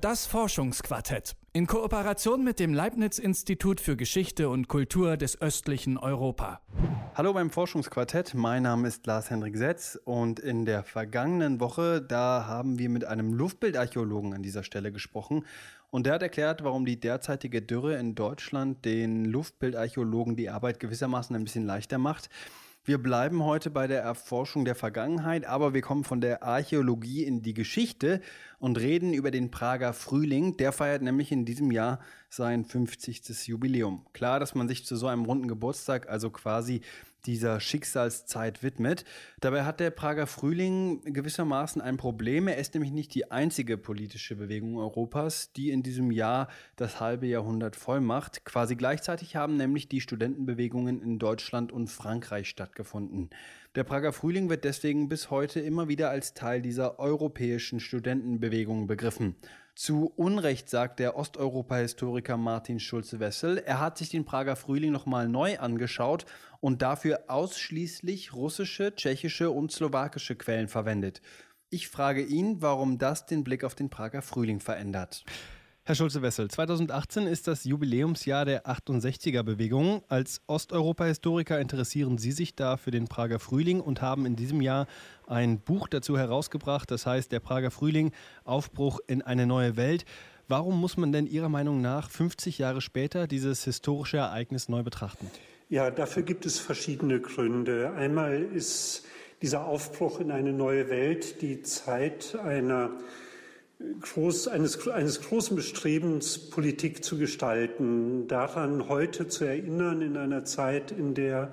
Das Forschungsquartett in Kooperation mit dem Leibniz-Institut für Geschichte und Kultur des östlichen Europa. Hallo beim Forschungsquartett, mein Name ist Lars-Henrik Setz und in der vergangenen Woche, da haben wir mit einem Luftbildarchäologen an dieser Stelle gesprochen und der hat erklärt, warum die derzeitige Dürre in Deutschland den Luftbildarchäologen die Arbeit gewissermaßen ein bisschen leichter macht. Wir bleiben heute bei der Erforschung der Vergangenheit, aber wir kommen von der Archäologie in die Geschichte und reden über den Prager Frühling. Der feiert nämlich in diesem Jahr sein 50. Jubiläum. Klar, dass man sich zu so einem runden Geburtstag, also quasi dieser Schicksalszeit widmet. Dabei hat der Prager Frühling gewissermaßen ein Problem. Er ist nämlich nicht die einzige politische Bewegung Europas, die in diesem Jahr das halbe Jahrhundert voll macht. Quasi gleichzeitig haben nämlich die Studentenbewegungen in Deutschland und Frankreich stattgefunden. Der Prager Frühling wird deswegen bis heute immer wieder als Teil dieser europäischen Studentenbewegung begriffen. Zu Unrecht sagt der Osteuropa-Historiker Martin Schulze-Wessel, er hat sich den Prager Frühling nochmal neu angeschaut und dafür ausschließlich russische, tschechische und slowakische Quellen verwendet. Ich frage ihn, warum das den Blick auf den Prager Frühling verändert. Herr Schulze-Wessel, 2018 ist das Jubiläumsjahr der 68er-Bewegung. Als Osteuropa-Historiker interessieren Sie sich da für den Prager Frühling und haben in diesem Jahr ein Buch dazu herausgebracht, das heißt Der Prager Frühling, Aufbruch in eine neue Welt. Warum muss man denn Ihrer Meinung nach 50 Jahre später dieses historische Ereignis neu betrachten? Ja, dafür gibt es verschiedene Gründe. Einmal ist dieser Aufbruch in eine neue Welt die Zeit einer groß, eines, eines großen Bestrebens, Politik zu gestalten, daran heute zu erinnern in einer Zeit, in der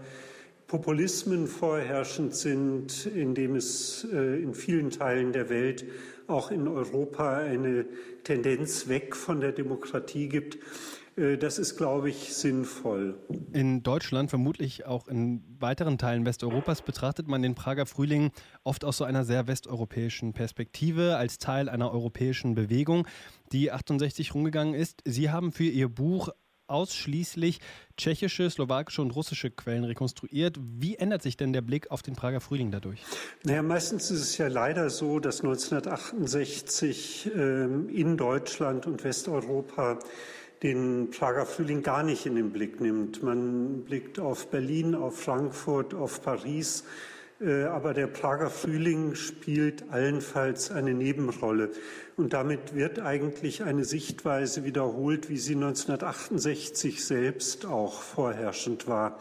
Populismen vorherrschend sind, in dem es äh, in vielen Teilen der Welt, auch in Europa, eine Tendenz weg von der Demokratie gibt. Äh, das ist, glaube ich, sinnvoll. In Deutschland, vermutlich auch in weiteren Teilen Westeuropas, betrachtet man den Prager Frühling oft aus so einer sehr westeuropäischen Perspektive, als Teil einer europäischen Bewegung, die 68 rumgegangen ist. Sie haben für Ihr Buch ausschließlich tschechische, slowakische und russische Quellen rekonstruiert. Wie ändert sich denn der Blick auf den Prager Frühling dadurch? Naja, meistens ist es ja leider so, dass 1968 ähm, in Deutschland und Westeuropa den Prager Frühling gar nicht in den Blick nimmt. Man blickt auf Berlin, auf Frankfurt, auf Paris, äh, aber der Prager Frühling spielt allenfalls eine Nebenrolle. Und damit wird eigentlich eine Sichtweise wiederholt, wie sie 1968 selbst auch vorherrschend war.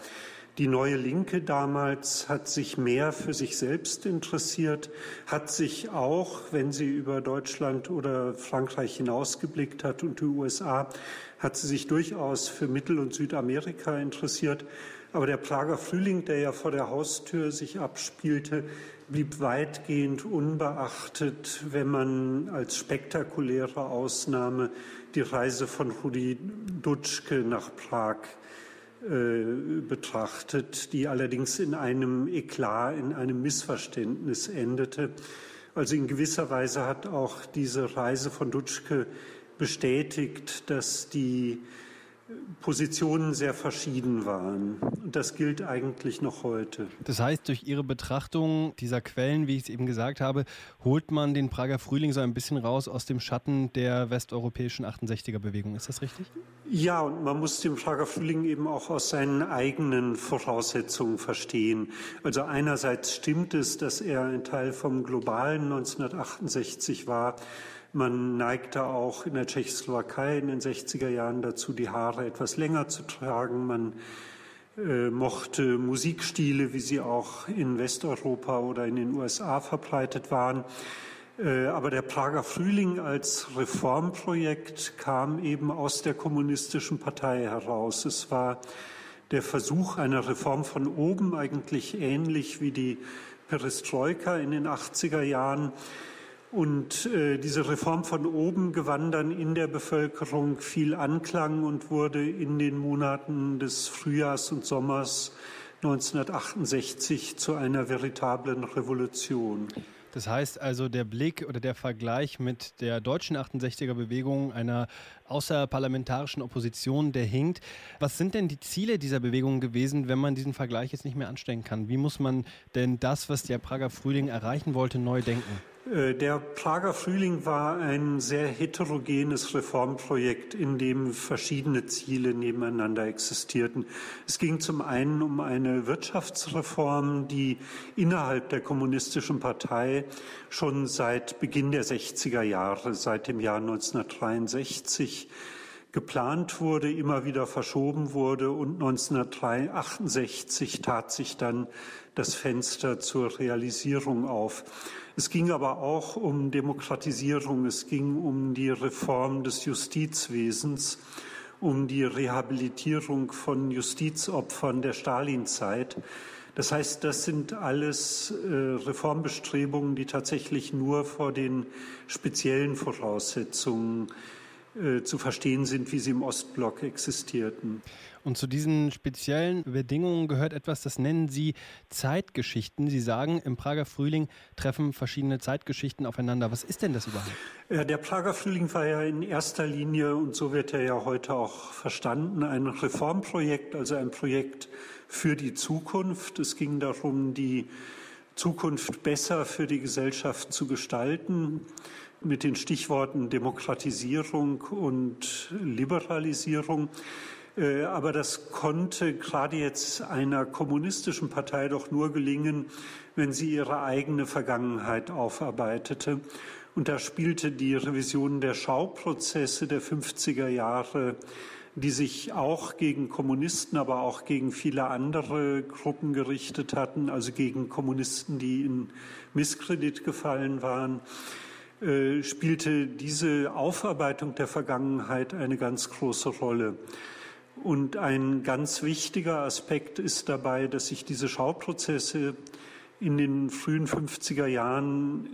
Die neue Linke damals hat sich mehr für sich selbst interessiert, hat sich auch, wenn sie über Deutschland oder Frankreich hinausgeblickt hat und die USA, hat sie sich durchaus für Mittel- und Südamerika interessiert. Aber der Prager Frühling, der ja vor der Haustür sich abspielte, blieb weitgehend unbeachtet, wenn man als spektakuläre Ausnahme die Reise von Rudi Dutschke nach Prag betrachtet, die allerdings in einem Eklat, in einem Missverständnis endete. Also in gewisser Weise hat auch diese Reise von Dutschke bestätigt, dass die Positionen sehr verschieden waren. Und das gilt eigentlich noch heute. Das heißt, durch Ihre Betrachtung dieser Quellen, wie ich es eben gesagt habe, holt man den Prager Frühling so ein bisschen raus aus dem Schatten der westeuropäischen 68er-Bewegung. Ist das richtig? Ja, und man muss den Prager Frühling eben auch aus seinen eigenen Voraussetzungen verstehen. Also einerseits stimmt es, dass er ein Teil vom globalen 1968 war. Man neigte auch in der Tschechoslowakei in den 60er Jahren dazu, die Haare etwas länger zu tragen. Man äh, mochte Musikstile, wie sie auch in Westeuropa oder in den USA verbreitet waren. Äh, aber der Prager Frühling als Reformprojekt kam eben aus der kommunistischen Partei heraus. Es war der Versuch einer Reform von oben, eigentlich ähnlich wie die Perestroika in den 80er Jahren. Und äh, diese Reform von oben gewann dann in der Bevölkerung viel Anklang und wurde in den Monaten des Frühjahrs und Sommers 1968 zu einer veritablen Revolution. Das heißt also, der Blick oder der Vergleich mit der deutschen 68er Bewegung, einer außerparlamentarischen Opposition, der hinkt. Was sind denn die Ziele dieser Bewegung gewesen, wenn man diesen Vergleich jetzt nicht mehr anstellen kann? Wie muss man denn das, was der Prager Frühling erreichen wollte, neu denken? Äh, der Prager Frühling war ein sehr heterogenes Reformprojekt, in dem verschiedene Ziele nebeneinander existierten. Es ging zum einen um eine Wirtschaftsreform, die innerhalb der kommunistischen Partei schon seit Beginn der 60er Jahre, seit dem Jahr 1963, geplant wurde, immer wieder verschoben wurde und 1968 tat sich dann das Fenster zur Realisierung auf. Es ging aber auch um Demokratisierung, es ging um die Reform des Justizwesens, um die Rehabilitierung von Justizopfern der Stalinzeit. Das heißt, das sind alles äh, Reformbestrebungen, die tatsächlich nur vor den speziellen Voraussetzungen zu verstehen sind, wie sie im Ostblock existierten. Und zu diesen speziellen Bedingungen gehört etwas, das nennen Sie Zeitgeschichten. Sie sagen, im Prager Frühling treffen verschiedene Zeitgeschichten aufeinander. Was ist denn das überhaupt? Ja, der Prager Frühling war ja in erster Linie, und so wird er ja heute auch verstanden, ein Reformprojekt, also ein Projekt für die Zukunft. Es ging darum, die Zukunft besser für die Gesellschaft zu gestalten mit den Stichworten Demokratisierung und Liberalisierung. Äh, aber das konnte gerade jetzt einer kommunistischen Partei doch nur gelingen, wenn sie ihre eigene Vergangenheit aufarbeitete. Und da spielte die Revision der Schauprozesse der 50er Jahre, die sich auch gegen Kommunisten, aber auch gegen viele andere Gruppen gerichtet hatten, also gegen Kommunisten, die in Misskredit gefallen waren, äh, spielte diese Aufarbeitung der Vergangenheit eine ganz große Rolle. Und ein ganz wichtiger Aspekt ist dabei, dass sich diese Schauprozesse in den frühen 50er Jahren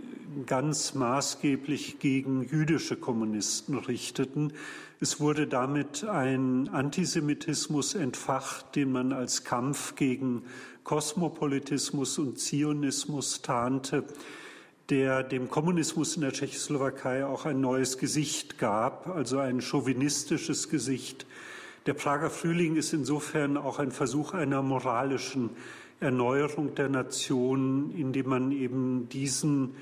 ganz maßgeblich gegen jüdische Kommunisten richteten. Es wurde damit ein Antisemitismus entfacht, den man als Kampf gegen Kosmopolitismus und Zionismus tarnte der dem Kommunismus in der Tschechoslowakei auch ein neues Gesicht gab, also ein chauvinistisches Gesicht. Der Prager Frühling ist insofern auch ein Versuch einer moralischen Erneuerung der Nation, indem man eben diesen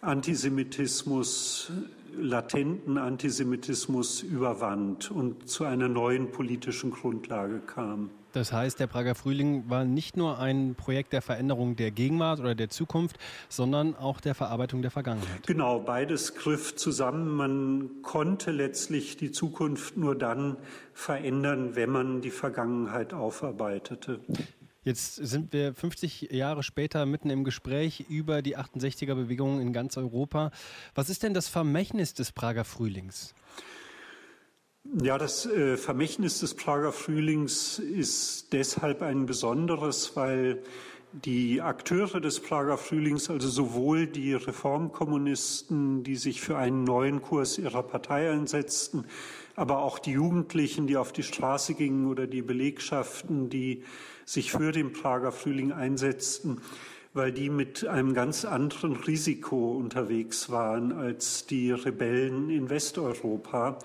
Antisemitismus, latenten Antisemitismus überwand und zu einer neuen politischen Grundlage kam. Das heißt, der Prager Frühling war nicht nur ein Projekt der Veränderung der Gegenwart oder der Zukunft, sondern auch der Verarbeitung der Vergangenheit. Genau, beides griff zusammen. Man konnte letztlich die Zukunft nur dann verändern, wenn man die Vergangenheit aufarbeitete. Jetzt sind wir 50 Jahre später mitten im Gespräch über die 68er-Bewegung in ganz Europa. Was ist denn das Vermächtnis des Prager Frühlings? Ja, das äh, Vermächtnis des Prager Frühlings ist deshalb ein besonderes, weil die Akteure des Prager Frühlings, also sowohl die Reformkommunisten, die sich für einen neuen Kurs ihrer Partei einsetzten, aber auch die Jugendlichen, die auf die Straße gingen oder die Belegschaften, die sich für den Prager Frühling einsetzten, weil die mit einem ganz anderen Risiko unterwegs waren als die Rebellen in Westeuropa.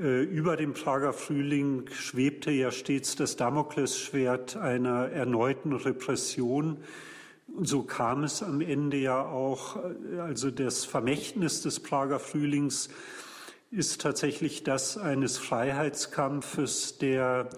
Äh, über dem Prager Frühling schwebte ja stets das Damoklesschwert einer erneuten Repression. Und so kam es am Ende ja auch. Äh, also das Vermächtnis des Prager Frühlings ist tatsächlich das eines Freiheitskampfes, der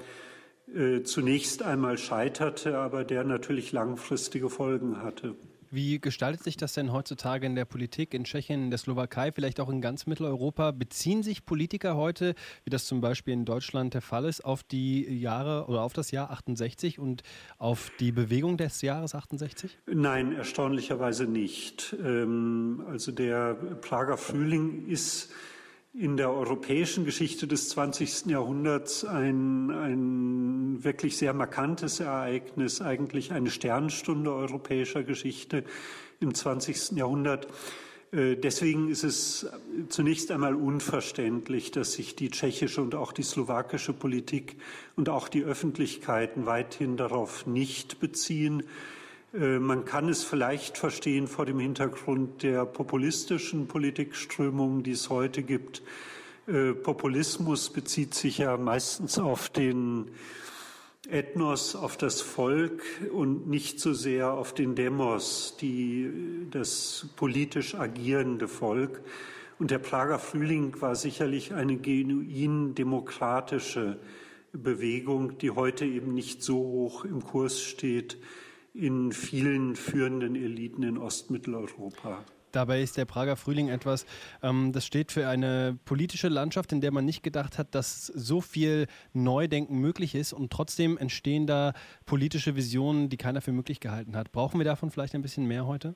äh, zunächst einmal scheiterte, aber der natürlich langfristige Folgen hatte. Wie gestaltet sich das denn heutzutage in der Politik in Tschechien, in der Slowakei, vielleicht auch in ganz Mitteleuropa? Beziehen sich Politiker heute, wie das zum Beispiel in Deutschland der Fall ist, auf die Jahre oder auf das Jahr 68 und auf die Bewegung des Jahres 68? Nein, erstaunlicherweise nicht. Ähm, also der Prager Frühling ist in der europäischen Geschichte des 20. Jahrhunderts ein, ein wirklich sehr markantes Ereignis, eigentlich eine Sternstunde europäischer Geschichte im 20. Jahrhundert. Äh, deswegen ist es zunächst einmal unverständlich, dass sich die tschechische und auch die slowakische Politik und auch die Öffentlichkeiten weithin darauf nicht beziehen. Äh, man kann es vielleicht verstehen vor dem Hintergrund der populistischen Politikströmungen, die es heute gibt. Äh, Populismus bezieht sich ja meistens auf den Ethnos auf das Volk und nicht so sehr auf den Demos, die, das politisch agierende Volk. Und der Prager Frühling war sicherlich eine genuin demokratische Bewegung, die heute eben nicht so hoch im Kurs steht in vielen führenden Eliten in Ostmitteleuropa. Dabei ist der Prager Frühling etwas, ähm, das steht für eine politische Landschaft, in der man nicht gedacht hat, dass so viel Neudenken möglich ist und trotzdem entstehen da politische Visionen, die keiner für möglich gehalten hat. Brauchen wir davon vielleicht ein bisschen mehr heute?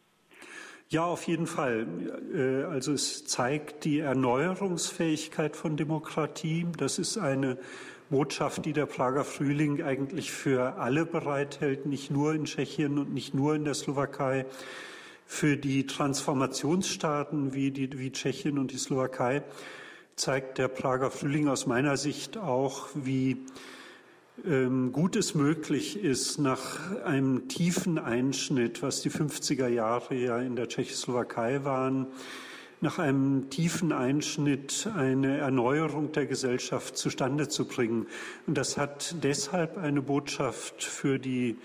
Ja, auf jeden Fall. Äh, also es zeigt die Erneuerungsfähigkeit von Demokratie. Das ist eine Botschaft, die der Prager Frühling eigentlich für alle bereithält, nicht nur in Tschechien und nicht nur in der Slowakei. Für die Transformationsstaaten wie, die, wie Tschechien und die Slowakei zeigt der Prager Frühling aus meiner Sicht auch, wie ähm, gut es möglich ist, nach einem tiefen Einschnitt, was die 50er Jahre ja in der Tschechoslowakei waren, nach einem tiefen Einschnitt eine Erneuerung der Gesellschaft zustande zu bringen. Und das hat deshalb eine Botschaft für die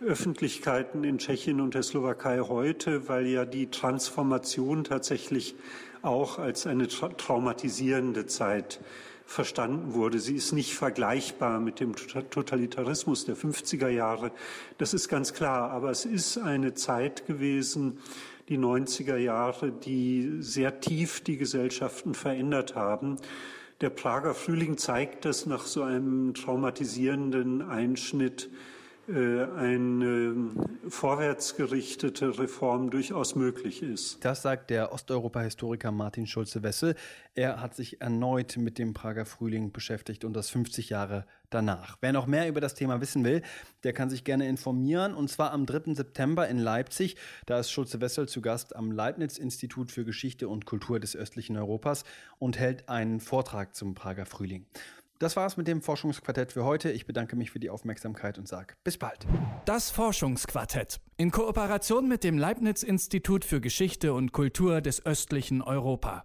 Öffentlichkeiten in Tschechien und der Slowakei heute, weil ja die Transformation tatsächlich auch als eine tra traumatisierende Zeit verstanden wurde. Sie ist nicht vergleichbar mit dem Totalitarismus der 50er Jahre. Das ist ganz klar. Aber es ist eine Zeit gewesen, die 90er Jahre, die sehr tief die Gesellschaften verändert haben. Der Prager Frühling zeigt das nach so einem traumatisierenden Einschnitt eine vorwärtsgerichtete Reform durchaus möglich ist. Das sagt der Osteuropa-Historiker Martin Schulze-Wessel. Er hat sich erneut mit dem Prager Frühling beschäftigt und das 50 Jahre danach. Wer noch mehr über das Thema wissen will, der kann sich gerne informieren und zwar am 3. September in Leipzig. Da ist Schulze-Wessel zu Gast am Leibniz-Institut für Geschichte und Kultur des östlichen Europas und hält einen Vortrag zum Prager Frühling. Das war's mit dem Forschungsquartett für heute. Ich bedanke mich für die Aufmerksamkeit und sage bis bald. Das Forschungsquartett in Kooperation mit dem Leibniz Institut für Geschichte und Kultur des östlichen Europa.